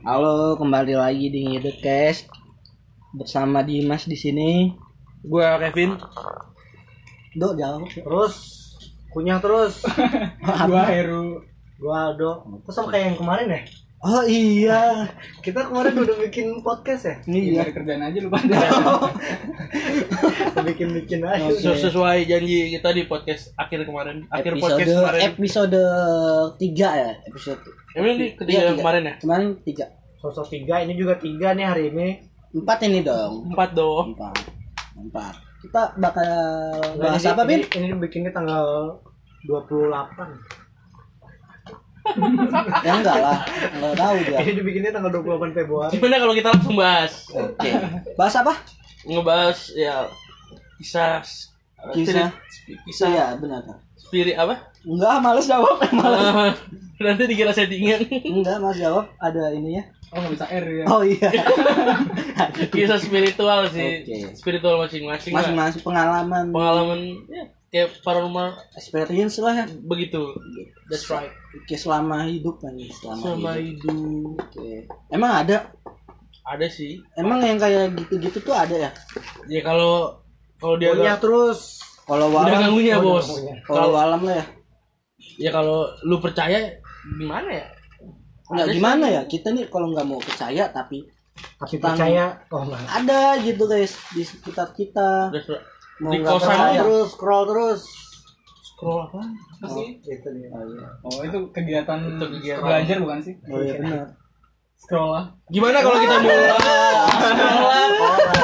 Halo, kembali lagi di Ngidecast bersama Dimas di sini. Gua Kevin. Dok jauh. Terus kunyah terus. Gua Heru. Gua Aldo. Terus sama kayak yang kemarin ya? Oh iya. Kita kemarin udah bikin podcast ya? Iya. Cari kerjaan aja lu pada. Bikin-bikin aja. Sesu- Sesuai janji kita di podcast akhir kemarin. Akhir episode podcast kemarin. episode 3 ya, episode. Emang ini ketiga Iya, yang tiga. kemarin ya? Kemarin 3. Sosok tiga, ini juga tiga nih hari ini. 4 ini dong. Empat dong. 4. 4. Kita bakal bahas Ini- apa, Bin? Ini, ini bikinnya tanggal 28. Ya enggak lah. Enggak tahu dia. Ini dibikinnya tanggal 28 Februari. Gimana kalau kita langsung bahas? Oke. Bahas apa? Ngebahas ya kisah Kisah. spirit- kisah Iya, benar. Spirit apa? Enggak, males jawab. Males. Nanti dikira settingan. Enggak, Mas jawab. Ada ininya. Oh nggak bisa R ya. Oh iya. Kisah spiritual sih. Oke. Spiritual masing-masing. Masing-masing pengalaman. Pengalaman ya, kayak paranormal experience lah ya. begitu. That's right. Oke, selama hidup kan selama, Sama hidup. hidup. Oke. Emang ada? Ada sih. Emang yang kayak gitu-gitu tuh ada ya? Ya kalau kalau dia nggak- terus. Kalau udah walam, ganggunya Oh, bos. udah kalau walam lah ya. Ya kalau lu percaya gimana ya? Enggak gimana sih. ya? Kita nih kalau nggak mau percaya tapi Tapi Kita- percaya. Oh enggak. ada gitu guys di sekitar kita. Udah Mau Di nggak kosan percaya. Scroll terus, scroll terus. scroll apa? Oh, Gitu dia. oh iya. Oh itu kegiatan Itu kegiatan. belajar bukan sih? Oh iya benar. Scroll lah. Gimana kalau kita mau scroll lah?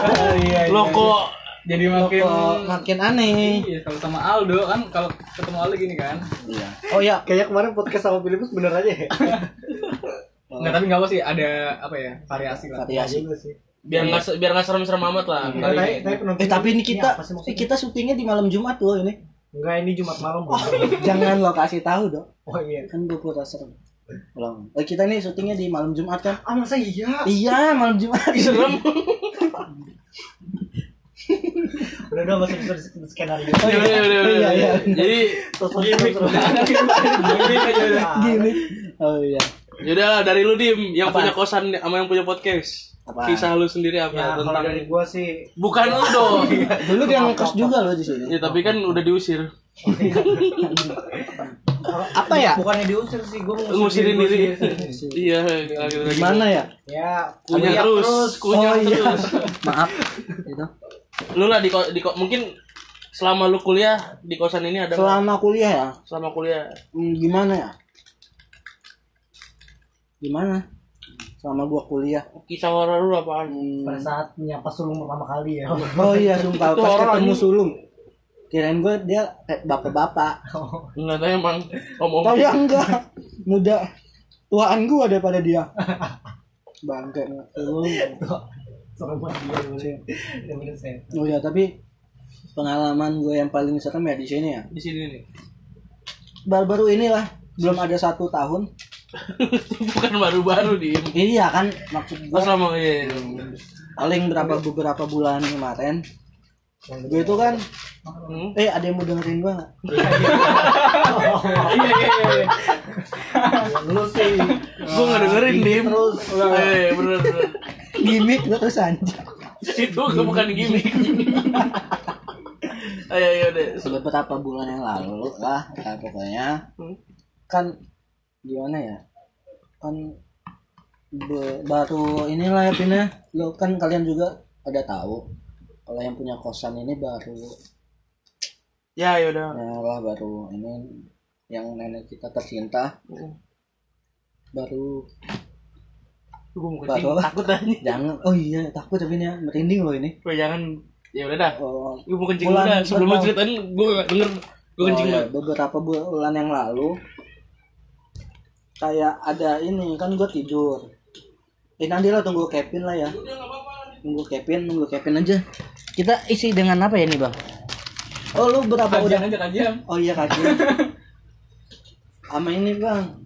Oh iya. Lo kok Jadi makin Kok makin aneh. Iya kalau sama Aldo kan kalau ketemu Aldo gini kan. Iya. Oh ya, Kayaknya kemarin podcast sama Filipus bener aja ya. Enggak tapi enggak apa sih ada apa ya variasi lah. variasi. Juga sih. biar nggak biar nggak serem-serem amat lah. Kali tapi, ini. tapi Eh tapi ini kita eh, kita syutingnya di malam Jumat loh ini. Enggak, ini Jumat malam. Oh, jangan lo kasih tahu dong. Oh iya. Kan gue pura serem. Belum. Eh, kita nih syutingnya di malam Jumat kan? Ah masa iya? Iya, malam Jumat. serem. Udah udah masuk ke skenario. Oh, Udah, udah, udah, udah. Iya, iya. Jadi Gimik. Oh iya. Yaudah lah dari lu dim yang Apa? punya kosan sama yang punya podcast. Apa? Kisah lu sendiri apa Ya, kalau tentang dari gua sih Bukan lu dong. Dulu dia ngekos juga loh di sini. Ya tapi kan udah diusir. Apa ya? bukannya diusir sih, gua Ngusirin diri. Iya. Gimana ya? Ya, Kunyah terus, kunyah Oh, iya. terus. Maaf. Gitu. Lu lah di, di mungkin selama lu kuliah di kosan ini ada nggak? Selama kuliah ya, selama kuliah hmm, gimana ya? Gimana? Selama gua kuliah. kisah horor lu apaan? Hmm, Pada saat menyapa sulung pertama kali ya. Oh iya, sumpah pas orang ketemu anjing. sulung. Kirain gue dia kayak bapak-bapak. Enggak tahu emang ngomong. Tahu ya enggak? Muda. Tuaan gua daripada dia. Bangke sulung. Dia saya. Oh ya, tapi pengalaman gue yang paling serem ya di sini ya. Di sini nih. Baru-baru inilah belum ada satu tahun. Bukan baru-baru di Iya kan maksud gue selama iya. paling berapa beberapa bulan kemarin. Gue itu kan Hmm? eh ada yang mau dengerin gue nggak? Iya iya iya. Lu sih Gua enggak dengerin dim. terus Eh, bener bener. Gimik gue terus anjir. Itu bukan gimmick. Ayo ayo deh. beberapa bulan yang lalu lah ya, pokoknya Hmm. kan gimana ya kan be- baru inilah ya Pina lo kan kalian juga pada tahu kalau yang punya kosan ini baru Ya ya udah. ya lah baru ini yang nenek kita tercinta baru Gua mau kencing. Takut aja. jangan oh iya takut tapi ini merinding loh ini Gua jangan ya udah dah. oh, Gua mau kencing udah. Sebelum lu ceritain gua enggak denger. Kencing Oh, ya, dulu. beberapa bulan yang lalu kayak ada ini kan gue tidur eh nanti lah tunggu Kevin lah ya tunggu Kevin tunggu Kevin aja kita isi dengan apa ya nih bang oh lu berapa udah Kajian aja kajian. oh iya kajian sama ini bang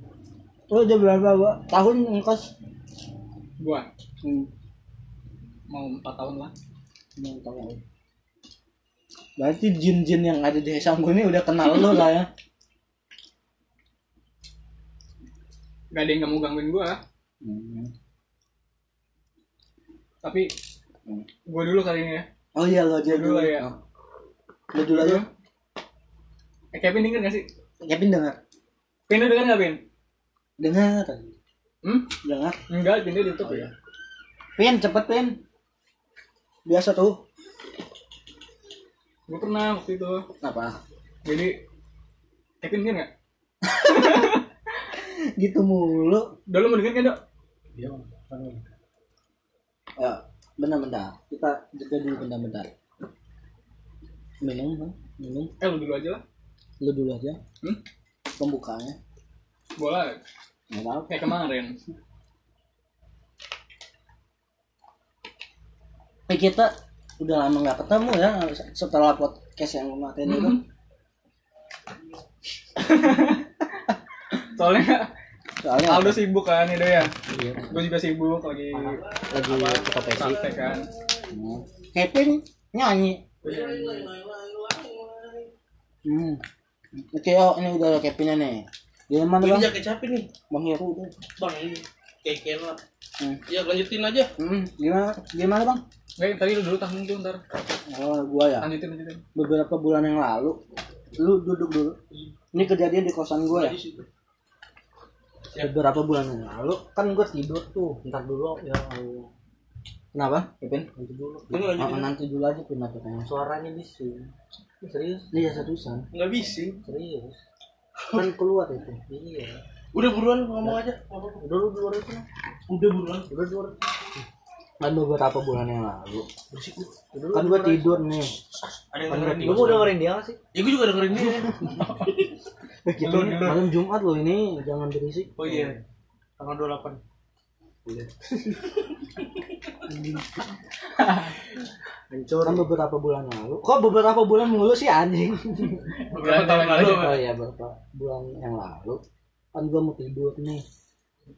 lu udah berapa Bang? tahun ngkos Gua hmm, mau 4 tahun lah. enam tahun berarti jin-jin yang ada di Hesangku ini udah kenal lu lah ya Gak ada yang gak mau gangguin gua. Hmm. Tapi Hmm. gue dulu kali ini ya. oh iya lo aja Dulu dulu ya. Oh. lo dulu aja Eh, Kevin denger gak sih? Kevin dengar Pin lu denger gak Pin? dengar Hmm? dengar Enggak, Pin dia di YouTube ya. Pin cepet Pin biasa tuh Gue pernah waktu itu. apa Jadi Kevin denger gak? gitu mulu Udah lu mau denger kan, Dok? Kan ya benar-benar kita jaga dulu benar-benar minum Bang. minum Eh, lu dulu aja lah. lu dulu aja Hmm? pembukaannya Boleh. Nggak tahu Kayak kemarin. eh kita udah lama nggak ketemu ya setelah podcast yang kemarin itu Hmm. Soalnya soalnya Aldo sibuk kan, itu ya. Iya, Gue juga sibuk lagi lagi praktek kan. Hmm. Kevin nyanyi hmm. oke oh ini udah ada Kevinnya nih di mana Ini bang jaket siapa nih? bang Heru tuh Bang ini. Keken lah. hmm. Ya lanjutin aja. Hmm. gimana gimana bang Gue tadi lu dulu tahan dulu ntar. oh gua ya Lanjutin, lanjutin. beberapa bulan yang lalu lu duduk dulu ini kejadian di kosan gue ya Di situ. beberapa bulan yang lalu kan gue tidur tuh ntar dulu ya Allah. kenapa Kevin nanti dulu Ini. Ah, nanti dulu aja pun nanti suaranya bising serius iya seriusan Enggak bisa. serius kan keluar itu. Iya. Udah buruan ngomong aja. Ngomong. udah lu dua itu Udah buruan. udah dua kan beberapa bulan yang lalu. Udah kan gue tidur nih. Ada yang dengerin lu mau dengerin dia sih? Ya gue juga dengerin dia. Malam Jumat loh ini. Jangan berisik. Oh iya. Tanggal 28. hancur. Kan beberapa bulan lalu. Kok beberapa bulan mulu sih anjing? Beberapa tahun lalu. oh iya beberapa bulan yang lalu. Kan gue mau tidur nih.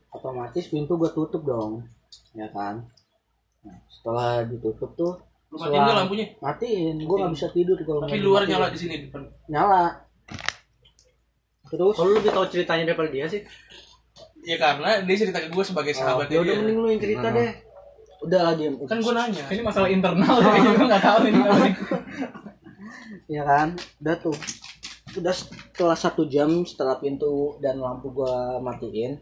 Otomatis pintu gue tutup dong ya kan? Nah, setelah ditutup tuh Lu matiin nggak lampunya? matiin. Gue nggak bisa tidur kalau Tapi luar nyala di sini depan. nyala. Terus? Kalau lu lebih tahu ceritanya daripada dia sih Ya karena dia cerita ke gue sebagai sahabat ya udah dia. mending lu yang cerita Nah. deh udah lagi Kan gue nanya. Ini masalah internal ya, gue nggak tahu ini. ya kan udah tuh udah setelah satu jam setelah pintu dan lampu gua matiin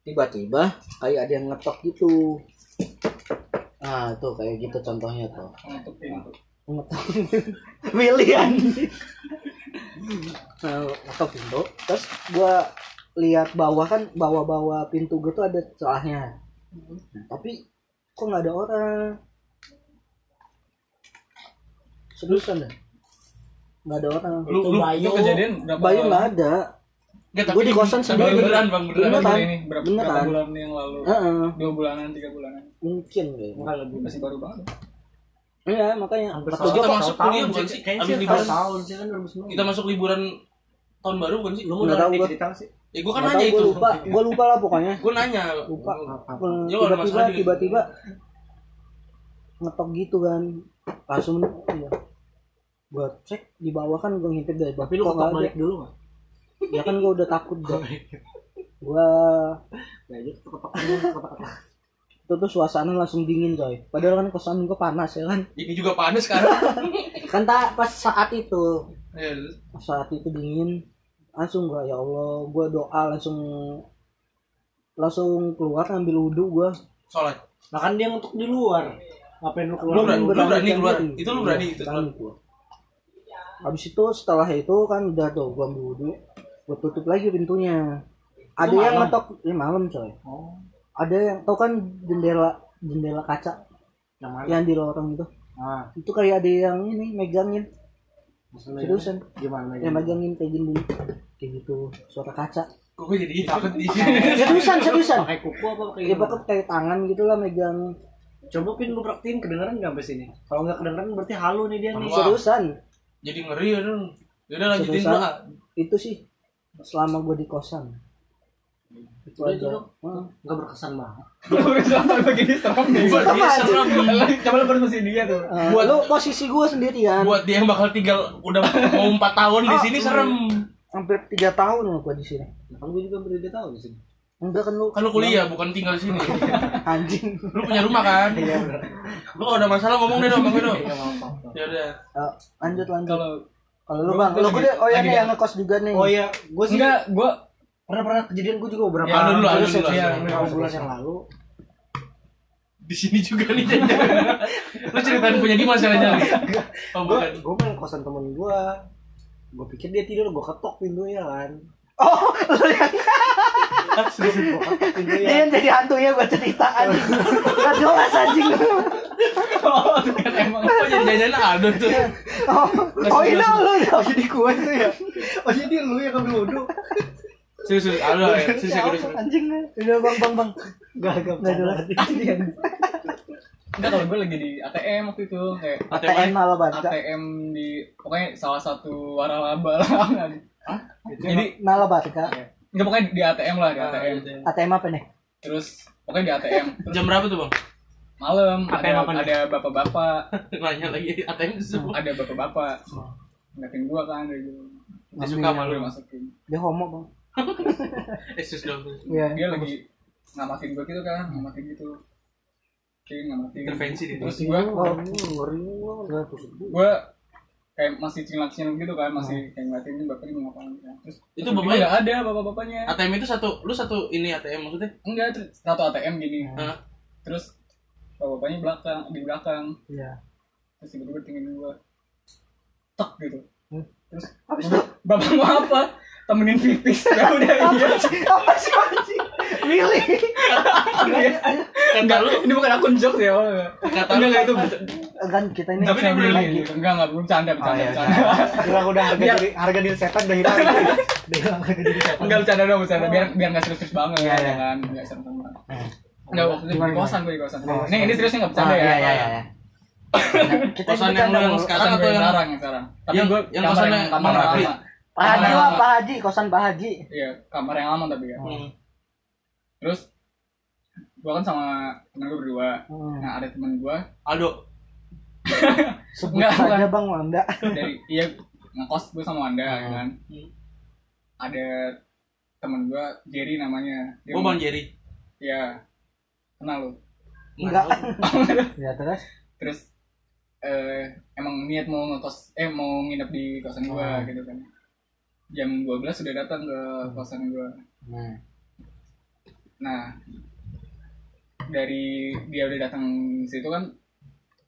tiba-tiba kayak ada yang ngetok gitu nah tuh kayak gitu contohnya tuh Untuk pintu. ngetok William nah, ngetok pintu terus gua lihat bawah kan bawah-bawah pintu gue tuh ada celahnya Nah, tapi kok nggak ada orang seriusan deh nggak ada orang Lu lu Itu kejadian berapa? Bayu nggak ada Enggak, Gua di kosan sendiri. beneran Bang, beneran. Beneran. Beneran ini berapa, Beneran. berapa bulan yang lalu? Heeh, Dua bulanan, tiga bulanan. mungkin kayaknya enggak lebih Masih baru banget. iya makanya Hampir Kita masuk kuliah bukan sih? kayaknya Abis liburan. tahun sih kan 2009 Kita masuk liburan tahun baru bukan sih? lu mau Nggak tahu gua. cerita sih? Ya gue kan nggak nanya tahu, itu. gua lupa. Gua lupa lah pokoknya. Gue nanya. lupa. Ya, tiba-tiba tiba-tiba ngetok gitu kan. Langsung ya. gua cek di bawah kan gua ngintip dari bawah tapi lu ketok balik dulu nggak? Ya kan gua udah takut gua gua ya aja ketok ketok ketok itu tuh suasana langsung dingin coy. Padahal kan kosan gua panas ya kan? Ini juga panas sekarang. kan tak pas saat itu. Ya, Pas saat itu dingin langsung gua ya Allah gua doa langsung langsung keluar ambil wudhu gua sholat. nah kan dia untuk di luar ngapain lu Lu keluar berani, lu berani beranikan keluar. diri. Itu lu Iya, berani itu. berani gua. Habis itu setelah itu kan udah tuh gua ambil wudhu gua tutup lagi pintunya ada Itu yang malam? ngetok ya malam coy oh ada yang tau kan jendela jendela kaca yang mana yang di lorong itu ah itu kayak ada yang ini megangin seriusan? Gimana yang megangin kayak gini. Kayak gitu suara kaca. Kok gue jadi takut di sini. seriusan seriusan? Pakai kuku apa pakai ya pokoknya kayak tangan gitu lah megang. Coba pin lu praktiin kedengeran nggak sampai sini? Kalau nggak kedengeran berarti halu nih dia nih. Seriusan? Jadi ngeri ya dong. Yaudah lanjutin Seriusan? dulu. ah. itu sih selama gue di kosan itu aja nggak berkesan banget Udah sampai begini serem nih. Buat dia serem. Coba lu dia tuh. Eh, Buat- lu posisi gue sendirian Buat dia yang bakal tinggal udah mau 4 tahun di sini serem. hampir tiga tahun loh gue di sini kan gue juga beda tahu di sini Enggak kan lu. Kan lu kuliah bukan tinggal di sini. Anjing. Lu punya rumah kan? Iya bener. Lu kalau ada masalah ngomong deh dong sama gue dong. Iya apa Ya udah. Lanjut lanjut. Kalau Kalau lu bang, lu gue oh ya lagi nih yang ngekos juga nih. Oh iya, gue sih enggak, gua pernah pernah kejadian gue juga beberapa Ya, lu dulu, dulu, ya, lu dulu. beberapa bulan yang lalu. Di sini juga nih. lu ceritain punya Dimas ya nih. Oh Gue bukan. gue main kosan temen gue. Gue pikir dia tidur, gue ketok pintunya kan. Oh, lu yang Gue dia yang jadi hantunya gua ceritaan. Gak jelas anjing. oh, kan emang Oh jadi jajanan Aldo tuh. Oh, oh ini lu. Oh jadi gue itu ya. Oh jadi lu yang wudhu. Serius. Aldo ya. Serius, serius. serius. Anjing. Udah bang bang bang. Gak gak Nggak jelas. enggak kalau gua lagi di ATM waktu itu kayak ATM ala baca. ATM di pokoknya salah satu waralaba lah kan. Jadi Nala Barca. enggak pokoknya di ATM lah di Ah, ATM. iya. ATM apa nih? Terus pokoknya di ATM. Terus Jam berapa tuh bang? malam ATM ada apa ada bapak-bapak, Nanya lagi ATM itu semua. ada bapak-bapak. Ngeliatin gua kan dari dulu. Dia suka sama Gue lu. masukin. Dia homo bang. Eh serius dong. Iya. Dia lagi ngamatin gua gitu kan, ngamatin gitu. Oke, ngamatin. Intervensi dia. Terus gua Oh, ngeri. Tusuk gue. gue kayak masih cilak-cilak gitu kan masih kayak ngeliatin ini bapak ini mau ngapain kan. terus Itu bapaknya- nggak ada bapak-bapaknya ATM itu satu, lu satu ini ATM maksudnya? enggak satu ATM gini Hah? terus bapak-bapaknya belakang di belakang Iya. terus tiba-tiba tinggalin gue tek gitu Hmm. terus Habis "Bapak- bapak mau apa temenin pipis. Ya udah iya. Apa sih? Anjing? Milih. Kata lu, ini bukan akun jokes ya kata enggak lu. enggak itu Kan kita ini Tapi bener lagi enggak enggak belum bercanda Oh, bercanda iya, bercanda Hilang udah harga diri harga diri setan udah hilang. Udah hilang harga diri setan. enggak bercanda dong bercanda. Biar biar nggak serius banget Iya, ya iya. kan? Enggak serius banget. Enggak waktu di kosan gue di kosan. Oh, ini ini seriusnya nggak bercanda Ah, ya? Iya iya iya. Kita Kosan ini yang sekarang atau yang sekarang. Tapi Yang- gue yang kosannya yang kamar lama Pak Haji lah. Pak Haji, kosan Pak Haji. iya kamar yang lama tapi ya Hmm. terus gue kan sama temen gue berdua Hmm. nah ada temen gue Aldo. Sebut Enggak, aja bukan. Bang Wanda. dari iya ngekos gue sama Wanda ya kan Hmm. ada temen gue Jerry namanya dia Oh Bang Jerry. ya kenal lu Enggak. Ya terus. terus eh emang niat mau ngekos eh mau nginep di kosan gue Hmm. gitu kan jam 12 sudah datang ke kosan gue Hmm. nah dari dia udah datang situ kan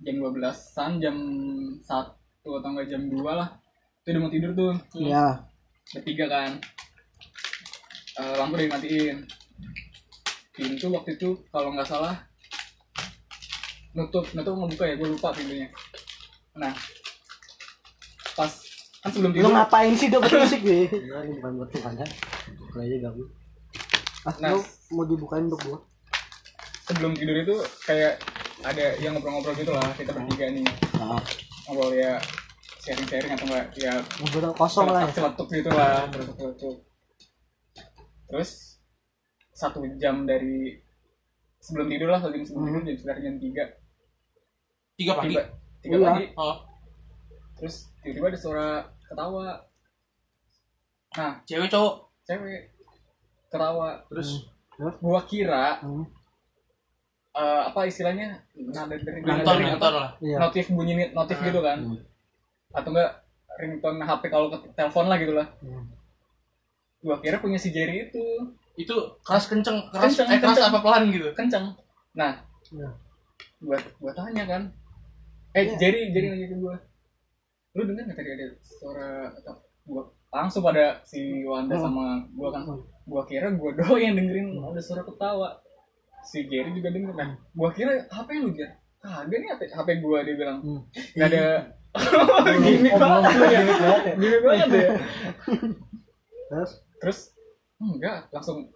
jam 12-an jam 1 atau enggak jam 2 lah. Itu udah mau tidur tuh. Iya. bertiga kan. Eh, lampu udah dimatiin. Pintu waktu itu kalau nggak salah nutup. Nutup ngebuka ya gue lupa pintunya. Nah pas kan sebelum Lu tidur ngapain sih dia berisik gue? Enggak, ini bukan buat Tuhan kan. Bukan aja gabut. Ah, Nah. lu mau dibukain untuk gua? sebelum tidur itu kayak ada yang ngobrol-ngobrol gitu lah kita bertiga nih Nah, ngobrol ya sharing-sharing atau enggak ya ngobrol kosong lah ya. celetuk gitu lah celetuk terus satu jam dari sebelum tidur lah satu jam sebelum tidur jam sekitar jam tiga Tiga pagi. tiga Iya. pagi Oh, terus tiba-tiba ada suara ketawa nah cewek cowok. cewek ketawa Terus gua kira Hmm. eh, apa istilahnya nada dari nonton nonton lah. Iya. notif bunyi notif gitu kan Hmm. atau enggak ringtone HP kalau ke telepon lah gitu lah Hmm. gua kira punya si Jerry itu Itu keras kenceng, keras Kenceng, eh keras kenceng. apa pelan gitu. kenceng nah Iya. gua gua tanya kan eh Iya. Jerry Jerry nanya ke gua lu dengar nggak tadi ada suara atau gua langsung pada si Wanda Hmm. sama gua kan Hmm. gua kira gua doang yang dengerin ada suara ketawa si Jerry juga denger kan gua kira HP lu Jer kagak nih HP, HP gua dia bilang Hmm. nggak ada gini Oh, ya banget ya. gini banget ya Terus terus enggak langsung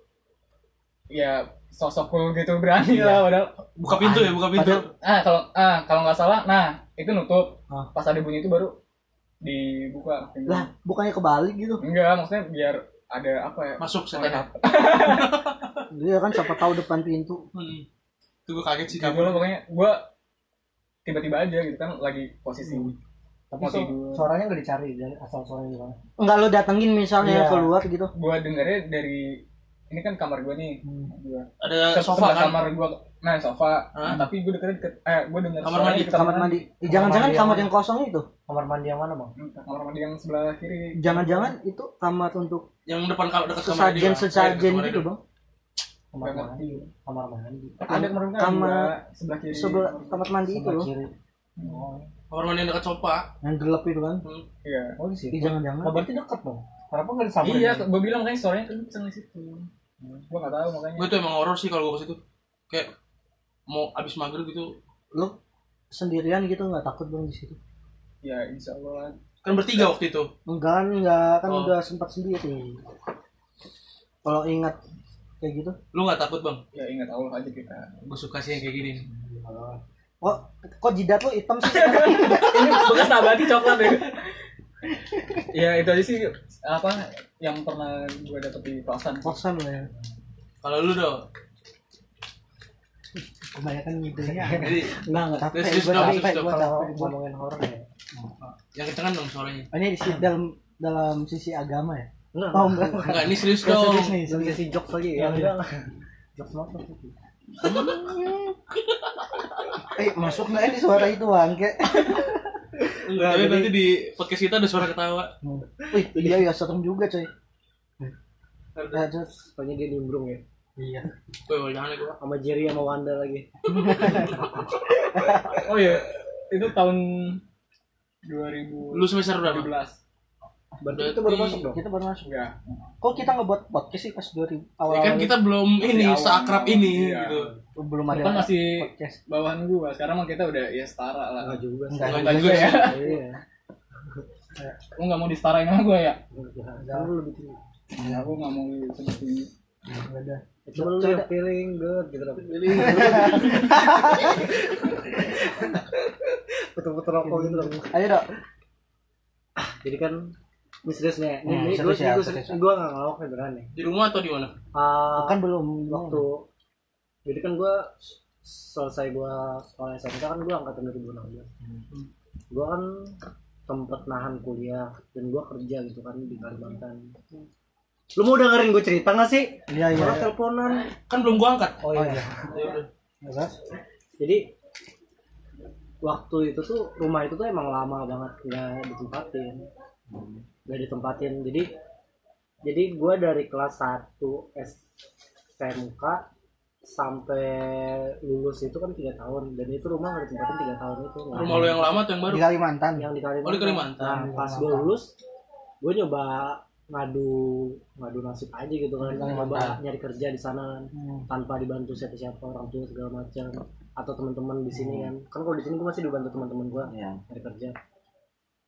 ya sosok cool gitu berani Iya. lah padahal Buka pintu ya, buka pintu. Padahal- ah kalau ah kalau nggak salah nah itu nutup Ah. pas ada bunyi itu baru dibuka pintu. lah bukannya kebalik gitu. enggak maksudnya biar ada apa ya Masuk setan. Dia kan siapa tahu depan pintu. Hmm. Itu gue kaget sih gitu kamu. lah pokoknya gua tiba-tiba aja gitu kan lagi posisi Tapi Mau su- tidur. suaranya nggak dicari dari asal suaranya gimana. Enggak lu datengin misalnya Iya. keluar gitu. gua dengernya dari ini kan kamar gue nih Hmm. gua Ada ke sofa kan? kamar gue nah sofa. Hah? Nah, tapi gue deket deket eh gue denger Kamar mandi, di kamar mandi. Eh, jangan-jangan mandi kamar yang yang kosong itu? Kamar mandi yang mana bang? Hmm, kamar mandi yang sebelah kiri. Jangan-jangan itu kamar untuk Yang depan kalau dekat kamar sesajen dia, Bang. Eh, sesajen kamar gitu bang. kamar mandi. kamar mandi. Ada kamar mandi Kamar- sebelah kiri. sebelah kamar mandi itu sebelah loh. kiri. Oh. Kamar mandi yang dekat sofa. yang gelap itu kan? Hmm. iya. Oh di situ. Jangan-jangan. Oh, berarti dekat bang? Kenapa nggak disamperin? Iya gue bilang kan suaranya kenceng di situ. Gue nggak tahu makanya. Gue tuh emang horor sih kalau gue ke situ. Kayak mau abis maghrib gitu. lu sendirian gitu nggak takut bang di situ ya insya Allah Kan bertiga waktu itu. enggak kan enggak kan Oh. udah sempat sendiri kalau ingat kayak gitu Lu nggak takut bang? ya ingat Allah aja kita Gue suka sih yang kayak gini. kok kok jidat lu hitam sih ini bekas nabati coklat ya ya itu aja sih apa yang pernah gue dapet di kosan kosan lah ya Kalau lu dong. Kebanyakan ngidenya Jadi enggak enggak capek Terus, terus, gue capek terus, gue kalau capek ngomongin horor ya yang kencengan dong suaranya. ini di sisi- dalam dalam sisi agama ya enggak oh enggak Enggak, ini serius Enggak, dong. serius nih serius. kasih jokes lagi Iya, ya iya. enggak jokes apa eh masuk nggak ini suara itu bangke Enggak, Tapi jadi- nanti di podcast kita ada suara ketawa. wih iya ya serem juga coy Ya, terus. pokoknya dia nimbrung ya iya. Woi, jangan ya gua. sama Jerry sama Wanda lagi. Oh iya. Itu tahun 2012 Lu semester berapa? berarti itu baru masuk dong? Kita baru masuk ya. Kok kita ngebuat podcast sih pas 2000 awal Ya kan kita belum ini awal. seakrab ini Iya. gitu. belum Lu ada kan masih podcast. bawahan gua. Sekarang mah kita udah ya setara lah. Enggak juga sih. Enggak. Enggak juga ya. iya. Lu nggak mau disetarain sama gua ya. Kan lu lebih tinggi aku nggak mau disebut tinggi Nggak ada Cuma lu yang feeling good gitu dong. Puter-puter rokok gitu dong. ayo dok Jadi kan ini serius nih. Hmm, Ini gue ya, gue serius gue nggak ngelawak nih beneran nih. Di rumah atau di mana? Ah, kan belum waktu jadi kan gue selesai gue sekolah SMK kan gue angkatan 2016 gue kan tempat nahan kuliah dan gue kerja gitu kan di Kalimantan lu mau dengerin gue cerita gak sih? iya iya Orang teleponan Kan belum gua angkat. oh oh iya iya Terus? jadi waktu itu tuh rumah itu tuh emang lama banget nggak ditempatin nggak ditempatin jadi jadi gue dari kelas 1 SMK sampai lulus itu kan tiga tahun dan itu rumah nggak ditempatin tiga tahun itu Rumah lu yang lama atau yang baru? di Kalimantan yang di Kalimantan. Oh, di Kalimantan. Nah, pas gue lulus, gue nyoba ngadu ngadu nasib aja gitu kan, nyoba Kalimantan. nyari kerja di sana Hmm. tanpa dibantu siapa-siapa orang tua segala macam atau teman-teman di sini kan, kan kalau di sini gue masih dibantu teman-teman gue Iya. nyari kerja.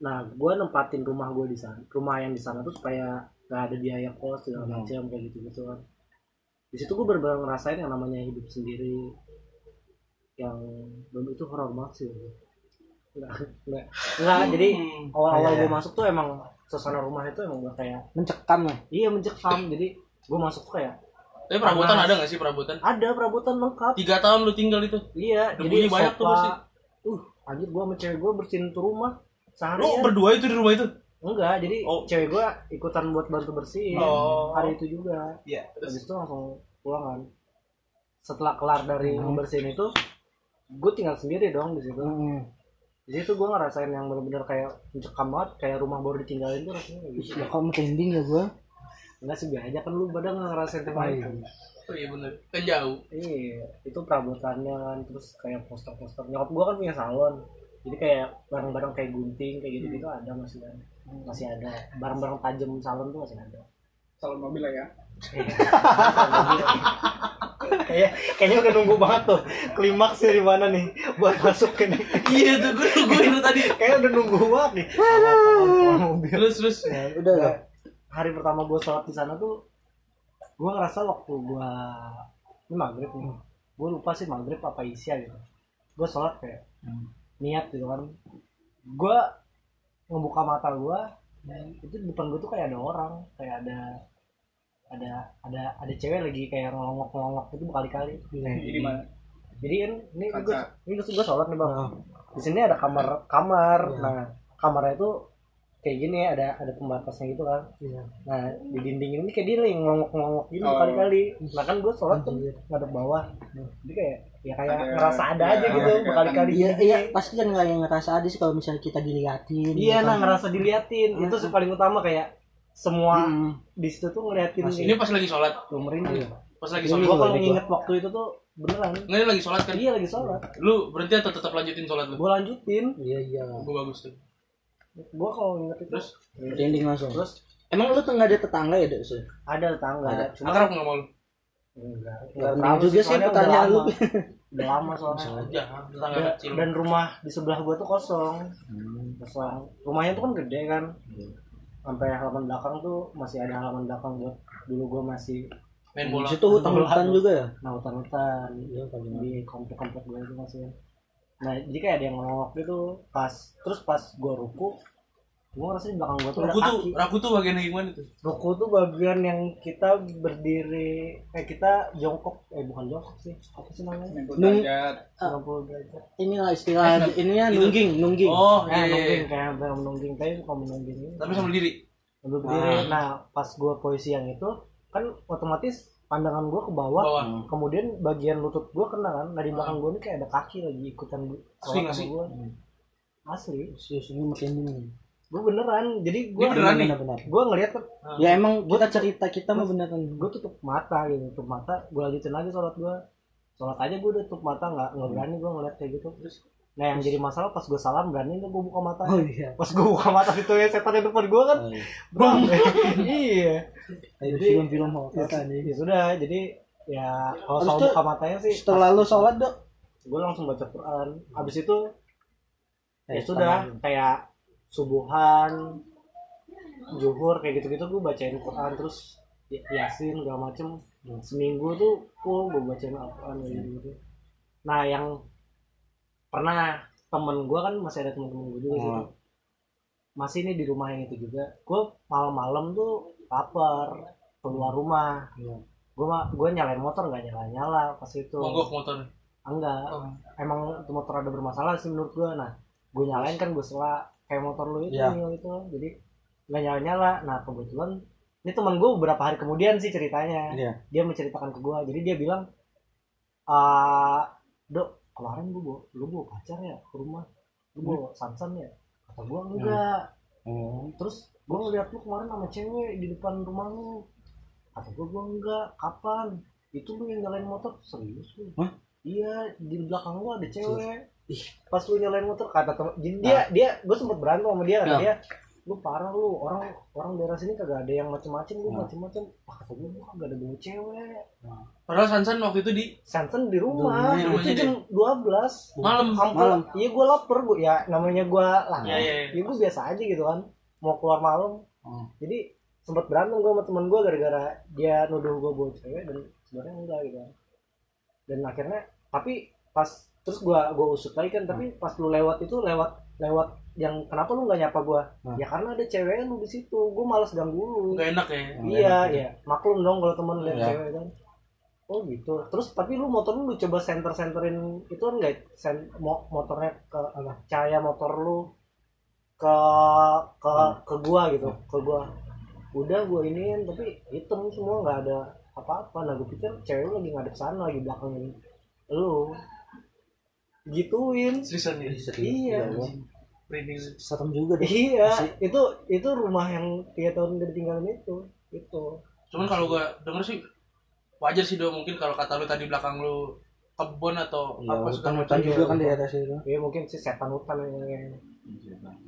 Nah, gue nempatin rumah gue di sana, rumah yang di sana tuh supaya gak ada biaya kos segala Hmm. macam kayak gitu gitu kan. Di situ gue benar-benar ngerasain yang namanya hidup sendiri, yang belum itu horor banget sih. Enggak, enggak, enggak. Jadi Hmm. awal-awal Iya, gue iya. masuk tuh emang suasana rumah itu emang udah kayak mencekam lah iya mencekam. Jadi gue masuk tuh kayak Tapi perabotan Panas. ada gak sih perabotan? ada perabotan lengkap. Tiga tahun lu tinggal itu. Iya, Debunya jadi banyak tuh pasti. Uh, anjir gue sama cewek gue bersihin tuh rumah Lu berdua itu di rumah itu? Enggak, jadi Oh. cewek gue ikutan buat bantu bersihin Oh. hari itu juga. Iya. Habis itu langsung pulang kan. Setelah kelar dari Hmm. bersihin itu, gue tinggal sendiri dong di situ. Hmm. Di situ gue ngerasain yang bener-bener kayak mencekam banget, kayak rumah baru ditinggalin tuh rasanya kayak gitu. ya kok merinding ya gue Enggak sih aja kan lu pada nggak ngerasain Oh, itu. Oh iya bener. Kan jauh. Iya, itu perabotannya kan, terus kayak poster-poster. Nyokap gue kan punya salon, jadi kayak barang-barang kayak gunting kayak gitu-gitu ada masih ada, masih ada. Barang-barang tajam salon tuh masih ada. salon mobil lah ya Kayak kayaknya udah nunggu banget tuh klimaksnya di mana nih buat masuk ke nih. Iya tuh gue gue itu tadi. Kayak udah nunggu banget nih. Terus terus. ya udah Nah, lah hari pertama gue sholat di sana tuh gue ngerasa waktu gue ini maghrib nih. Gue lupa sih maghrib apa isya gitu. Gue sholat kayak niat gitu kan. Gue ngebuka mata gue itu di depan gue tuh kayak ada orang kayak ada ada ada ada cewek lagi kayak ngelongok ngelongok itu berkali-kali. Di mana jadi kan ini gue ini gue sholat nih bang. Di sini ada kamar kamar. Iya. nah kamarnya itu kayak gini ada ada pembatasnya gitu kan. Iya. nah di dinding ini kayak dia lagi ngongok-ngongok gitu Oh. kali-kali nah kan gue sholat tuh ngadep bawah. Jadi kayak ya kayak Ada- ngerasa ada iya, aja gitu kayak berkali-kali Iya, iya, pasti kan nggak yang ngerasa ada sih kalau misalnya kita diliatin. iya gitu nah kan. ngerasa diliatin. Itu sih paling utama kayak semua Mm. di situ tuh ngeliatin Masih. Ini pas lagi sholat. tuh merinding Pas lagi sholat. Iya. kalau gua. nginget waktu itu tuh beneran Nggak ini lagi sholat kan? dia lagi sholat Lu berhenti atau tetap lanjutin sholat lu? gue lanjutin Iya, iya. Gue bagus tuh. gue kalau inget itu Terus Merinding langsung. terus Emang lu tuh nggak ada tetangga ya, Dek? Sih? ada tetangga Ada. cuma akrab nggak mau lu? enggak Nggak enggak tahu juga sih pertanyaan lu. lama. udah lama soalnya Aja, tetangga dan, kecil. dan rumah di sebelah gua tuh kosong Hmm. kosong rumahnya tuh kan gede kan sampai halaman belakang tuh masih ada halaman belakang buat dulu gua masih Main Di bola. situ hutan-hutan juga ya? nah hutan-hutan Iya, kali di komplek-komplek gua itu masih nah jadi kayak ada yang ngomong gitu pas terus pas gua ruku gua ngerasa di belakang gua tuh ada Raku tuh, kaki raku tuh bagian yang gimana tuh? ruku tuh bagian yang kita berdiri eh kita jongkok eh bukan jongkok sih apa sih namanya 90 Nung- derajat 90 derajat Inilah istilah ininya Itu- nungging, nungging. Oh, eh iya, iya. menungging kayak hampir menungging tapi bukan menungging Tapi sambil diri. sambil berdiri nah pas gua posisi yang itu kan otomatis pandangan gua ke bawah Bawah. Hmm. kemudian bagian lutut gua kena kan nah di belakang gua ini kayak ada kaki lagi ikutan Asli nggak sama sih? gua asli Serius ini merinding. Gua beneran jadi gua beneran nih? Benar-benar. gua ngeliat kan. Ya emang kita cerita kita mah beneran. gue tutup mata gitu tutup mata gue lanjutin lagi sholat gue sholat aja gue udah tutup mata nggak nggak berani gue ngeliat kayak gitu. Terus? Nah yang jadi masalah pas gue salam berani gue buka mata? Oh iya. pas gue buka mata itu ya setan di depan gue kan. Oh, iya. bang. Iya. Kayak Jadi- film-film horor kan ya sudah jadi ya kalau soal itu, buka matanya sih Setelah lu sholat, Dok. gue langsung baca Quran. Abis itu ya Eh, sudah kayak subuhan zuhur kayak gitu-gitu gue bacain Quran terus y- yasin segala macem seminggu tuh full gue bacain Al-Quran kayak gitu nah yang pernah temen gue kan masih ada temen-temen gue juga gitu. Hmm. masih nih di rumah yang itu juga gue malam-malam tuh lapar keluar rumah Iya. gue gue nyalain motor nggak nyala nyala pas itu Mogok motor. enggak Oh. emang itu motor ada bermasalah sih menurut gue nah gue nyalain kan gue sela kayak motor lu itu. Nil, itu jadi nggak nyala nyala nah kebetulan ini teman gue beberapa hari kemudian sih ceritanya. Iya. dia menceritakan ke gue jadi dia bilang ah dok kemarin gue bawa lu bawa pacar ya ke rumah? Lu bawa sansan ya? Kata gue enggak. Oh. terus gue ngeliat lu kemarin sama cewek di depan rumah lu. Kata gue gue enggak. Kapan? Itu lu yang nyalain motor. Serius lu? Hah? iya di belakang lu ada cewek Ih. pas lu nyalain motor kata temen jadi dia dia gue sempet berantem sama dia kata Ya. dia lu parah lu orang orang daerah sini kagak ada yang macem-macem lu Nah. macem-macem ah, kata gue gua kagak ada bawa cewek Padahal Sansan waktu itu di Sansen di rumah, Di itu jam 12 malam. Hampir, Malam. iya gue lapar gue ya namanya gue lapar Iya, iya, iya. ya gue biasa aja gitu kan mau keluar malam Oh. jadi sempat berantem gue sama temen gue gara-gara dia nuduh gue bawa cewek dan sebenarnya enggak gitu kan dan akhirnya tapi pas terus gue gue usut lagi kan tapi pas lu lewat itu lewat lewat yang kenapa lu nggak nyapa gue Hmm. ya karena ada cewek lu di situ gue males ganggu lu. Gak enak ya. iya iya. Maklum dong kalau temen lihat Iya. cewek kan. Oh gitu. Terus tapi lu motor lu, coba center centerin itu kan nggak? Sen, mo- motornya ke Apa? cahaya motor lu ke ke Hmm. ke gua gitu ke gua. Udah gua iniin tapi hitam semua nggak ada apa-apa. Nah gue pikir cewek lu lagi ngadep sana lagi belakangin lu gituin Seriusan ya. Iya. Merinding. Serem juga deh. iya Masih. itu itu rumah yang tiga tahun gak ditinggalin itu itu Cuman kalau gua denger sih wajar sih do mungkin kalau kata lu tadi belakang lu kebun atau Ya, apa hutan-hutan macam. juga kan di daerah situ. ya mungkin sih setan hutan yang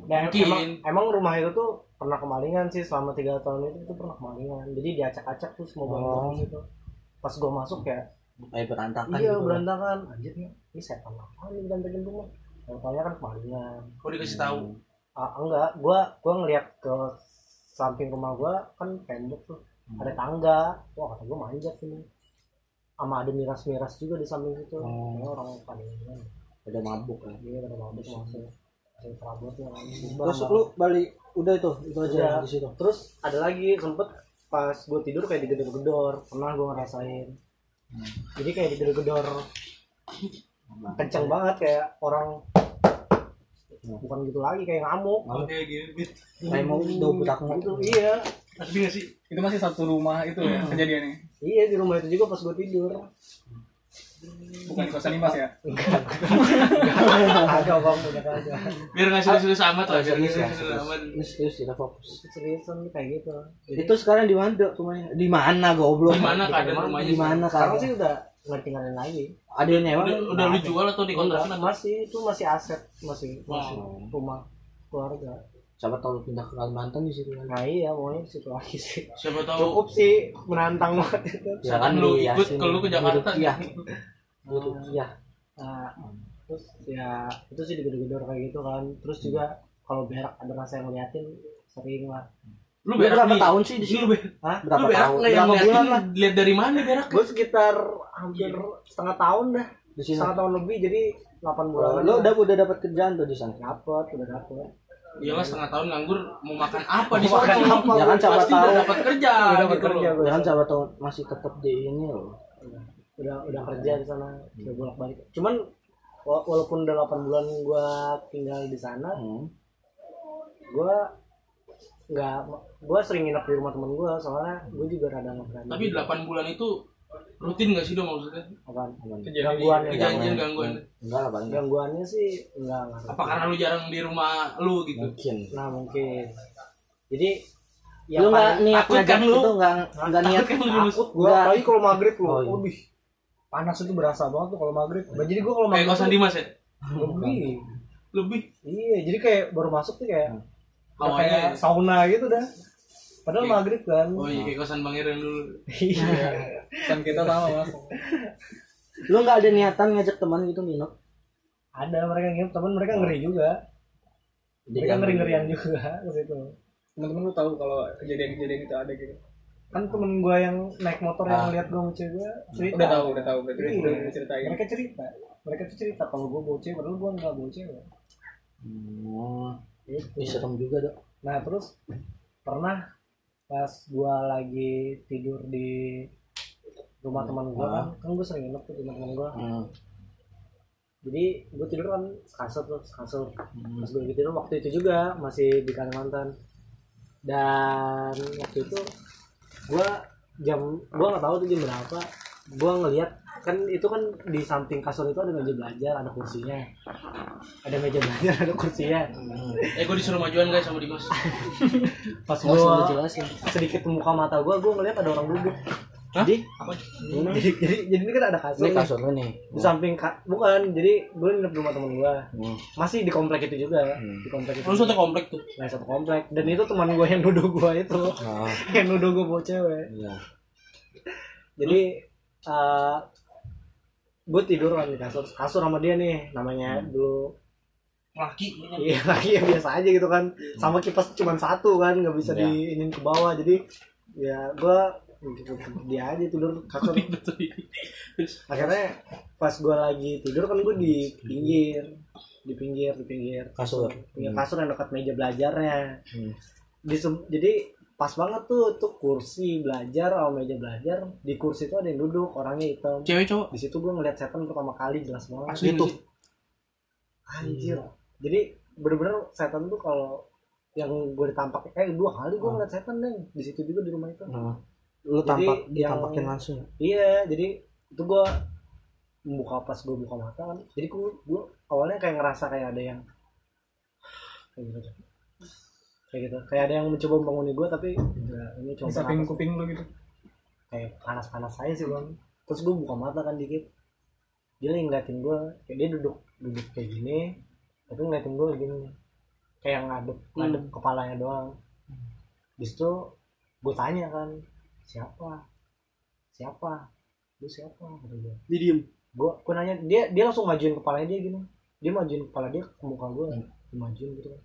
Dan Mungkin. emang, emang rumah itu tuh pernah kemalingan sih selama tiga tahun itu tuh pernah kemalingan. Jadi diacak-acak tuh semua barang-barang Oh. situ. Pas gua masuk ya, Kayak berantakan iya gitu. berantakan. Anjir nih, ini setan apa nih berantakin rumah? Yang tanya kan kemalingan. Kau dikasih tahu. Ah, enggak, gua gua ngeliat ke samping rumah gua kan tembok tuh. Hmm. Ada tangga. Wah, kata gua manjat sini. Sama ada miras-miras juga di samping situ. Oh. Kayaknya orang palingan. Ada mabuk kan. Iya, ada mabuk masuk. Masih perabot yang Terus lu balik udah itu, itu aja Udah. di situ. terus ada lagi sempet pas gue tidur kayak digedor-gedor pernah gue ngerasain jadi kayak digedor-gedor kenceng banget kayak orang bukan gitu lagi kayak ngamuk. Oke gitu. kayak mau mau gitu iya. Tapi nggak sih? itu masih satu rumah itu ya kejadiannya? Iya di rumah itu juga pas gue tidur bukan kosan Imas ya? Agak bang udah kagak Biar nggak serius-serius amat lah. Biar nggak serius-serius amat. ini serius kita fokus. Seriusan kayak gitu. Itu sekarang di mana rumahnya? Di mana goblok? Di mana keadaan Di rumahnya? di mana sekarang sih udah nggak tinggalin lagi. Ada yang nyewa? Udah, udah lu jual atau di kontrakan Enggak, atau? masih itu masih aset masih masih Wow. rumah keluarga. Siapa tahu pindah ke Kalimantan di situ kan? Nah iya maunya di situ lagi sih. Siapa tahu. Cukup sih menantang banget itu. Ya kan lu di ikut ke lu ke Jakarta. iya iya nah, terus ya itu sih digedor-gedor kayak gitu kan. Terus juga kalau berak ada rasa yang ngeliatin sering lah. Lu Lu berak berapa nih? tahun sih di Lu sini? berak Hah? berapa lu berak tahun? nggak yang berapa bulan lah. Lihat dari mana berak? gue sekitar hampir setengah tahun dah. Di sini? Setengah tahun lebih jadi 8 bulan. Lu udah udah dapat kerjaan tuh di sana? Dapet udah dapet. Iyalah setengah tahun nganggur mau makan apa di sana? Ya kan siapa tahu. dapat kerja. Udah dapat gitu kerja, ya kan siapa tahu masih tetap di ini loh udah udah kerja di sana udah bolak balik cuman wa- walaupun udah 8 bulan gue tinggal di sana hmm. gue nggak gue sering nginep di rumah temen gue soalnya gue juga rada nggak berani Tapi 8 bulan itu rutin nggak sih dong maksudnya? Apaan? Kejadian gangguan ya Kejadian gangguan. enggak lah paling enggak. gangguannya sih enggak enggak Apa karena lu jarang di rumah lu gitu? mungkin nah mungkin jadi ya lu nggak paling- niat takut ngajak kan lu? itu nggak nggak niat kan lu takut gue Enggak. apalagi kalau maghrib lu Oh, iya. lebih panas itu berasa banget tuh kalau maghrib. Nah, jadi gue kalau Kayak maghrib kosan tuh Dimas ya? lebih. Lebih? Iya jadi kayak baru masuk tuh kayak Hawanya kayak ya? sauna gitu dah. Padahal Kayak- maghrib kan. Oh iya kayak kosan Bang Iren dulu. iya. Kosan kita sama mas. Lu nggak ada niatan ngajak teman gitu minum ada mereka nginep. Temen mereka ngeri juga. Mereka ngeri ngerian juga ke situ teman-teman lu tahu kalau kejadian-kejadian itu ada gitu kan temen gue yang naik motor yang Ah. ngeliat gue sama cewek gue cerita udah tahu udah tahu berarti Iya. udah udah ceritain mereka cerita mereka tuh cerita kalau gue bawa cewek padahal gue nggak bawa cewek hmm. Gitu. Ih, serem juga dok nah terus pernah pas gue lagi tidur di rumah teman gue kan kan gue sering nginep tuh di rumah teman gue hmm. jadi gue tidur kan sekasur tuh sekasur Hmm. pas gue lagi tidur waktu itu juga masih di Kalimantan dan waktu itu gue jam gue nggak tahu tuh jam berapa. Gue ngelihat kan itu kan di samping kasur itu ada meja belajar ada kursinya. Ada meja belajar ada kursinya. Eh gue disuruh majuan guys sama Dimas. pas gue sedikit membuka mata gue gue ngelihat ada orang duduk jadi jadi, jadi jadi ini kan ada kasur, ini nih. kasur lu nih. Di samping ka- bukan jadi gue nginep di rumah temen gue Hmm. masih di komplek itu juga. Hmm. di komplek itu. Lu satu komplek tuh. nah satu komplek. Dan itu teman gue yang nuduh gue itu. Oh, yang nuduh gue bawa cewek. Iya. jadi eh gue tidur kan di kasur. Kasur sama dia nih namanya dulu. Laki. iya lagi ya biasa aja gitu kan. Sama kipas cuma satu kan nggak bisa Iya. diinin ke bawah. Jadi ya gue dia aja tidur kasur akhirnya pas gue lagi tidur kan gue di pinggir. Di pinggir di pinggir. Kasur. Pinggir kasur yang dekat meja belajarnya. Hmm. di jadi pas banget tuh tuh kursi belajar sama meja belajar. Di kursi itu ada yang duduk orangnya hitam. Cewek cowok. di situ gue ngeliat setan pertama kali jelas banget. Asli Itu. anjir. Jadi bener-bener setan tuh kalau yang gue ditampak eh dua kali gue ngeliat setan deh di situ juga di rumah itu. Nah, lu Jadi tampak yang- ditampakin langsung. Iya jadi itu gue membuka pas gue buka mata kan. Jadi gue gue awalnya kayak ngerasa kayak ada yang kayak gitu. Kayak gitu. Kayak ada yang mencoba membangun gue tapi enggak ini cuma samping pernapas. kuping lu gitu. Kayak panas-panas aja sih bang. Terus gue buka mata kan dikit. Dia lagi ngeliatin gue kayak dia duduk duduk kayak gini tapi ngeliatin gue gini. Kayak ngadep ngadep kepalanya doang. Di situ gue tanya kan siapa? Siapa? Lu siapa? Kata gue Dia diem. gue gue nanya dia dia langsung majuin kepalanya dia gini. Dia majuin kepala dia ke muka gue dia majuin gitu. Kan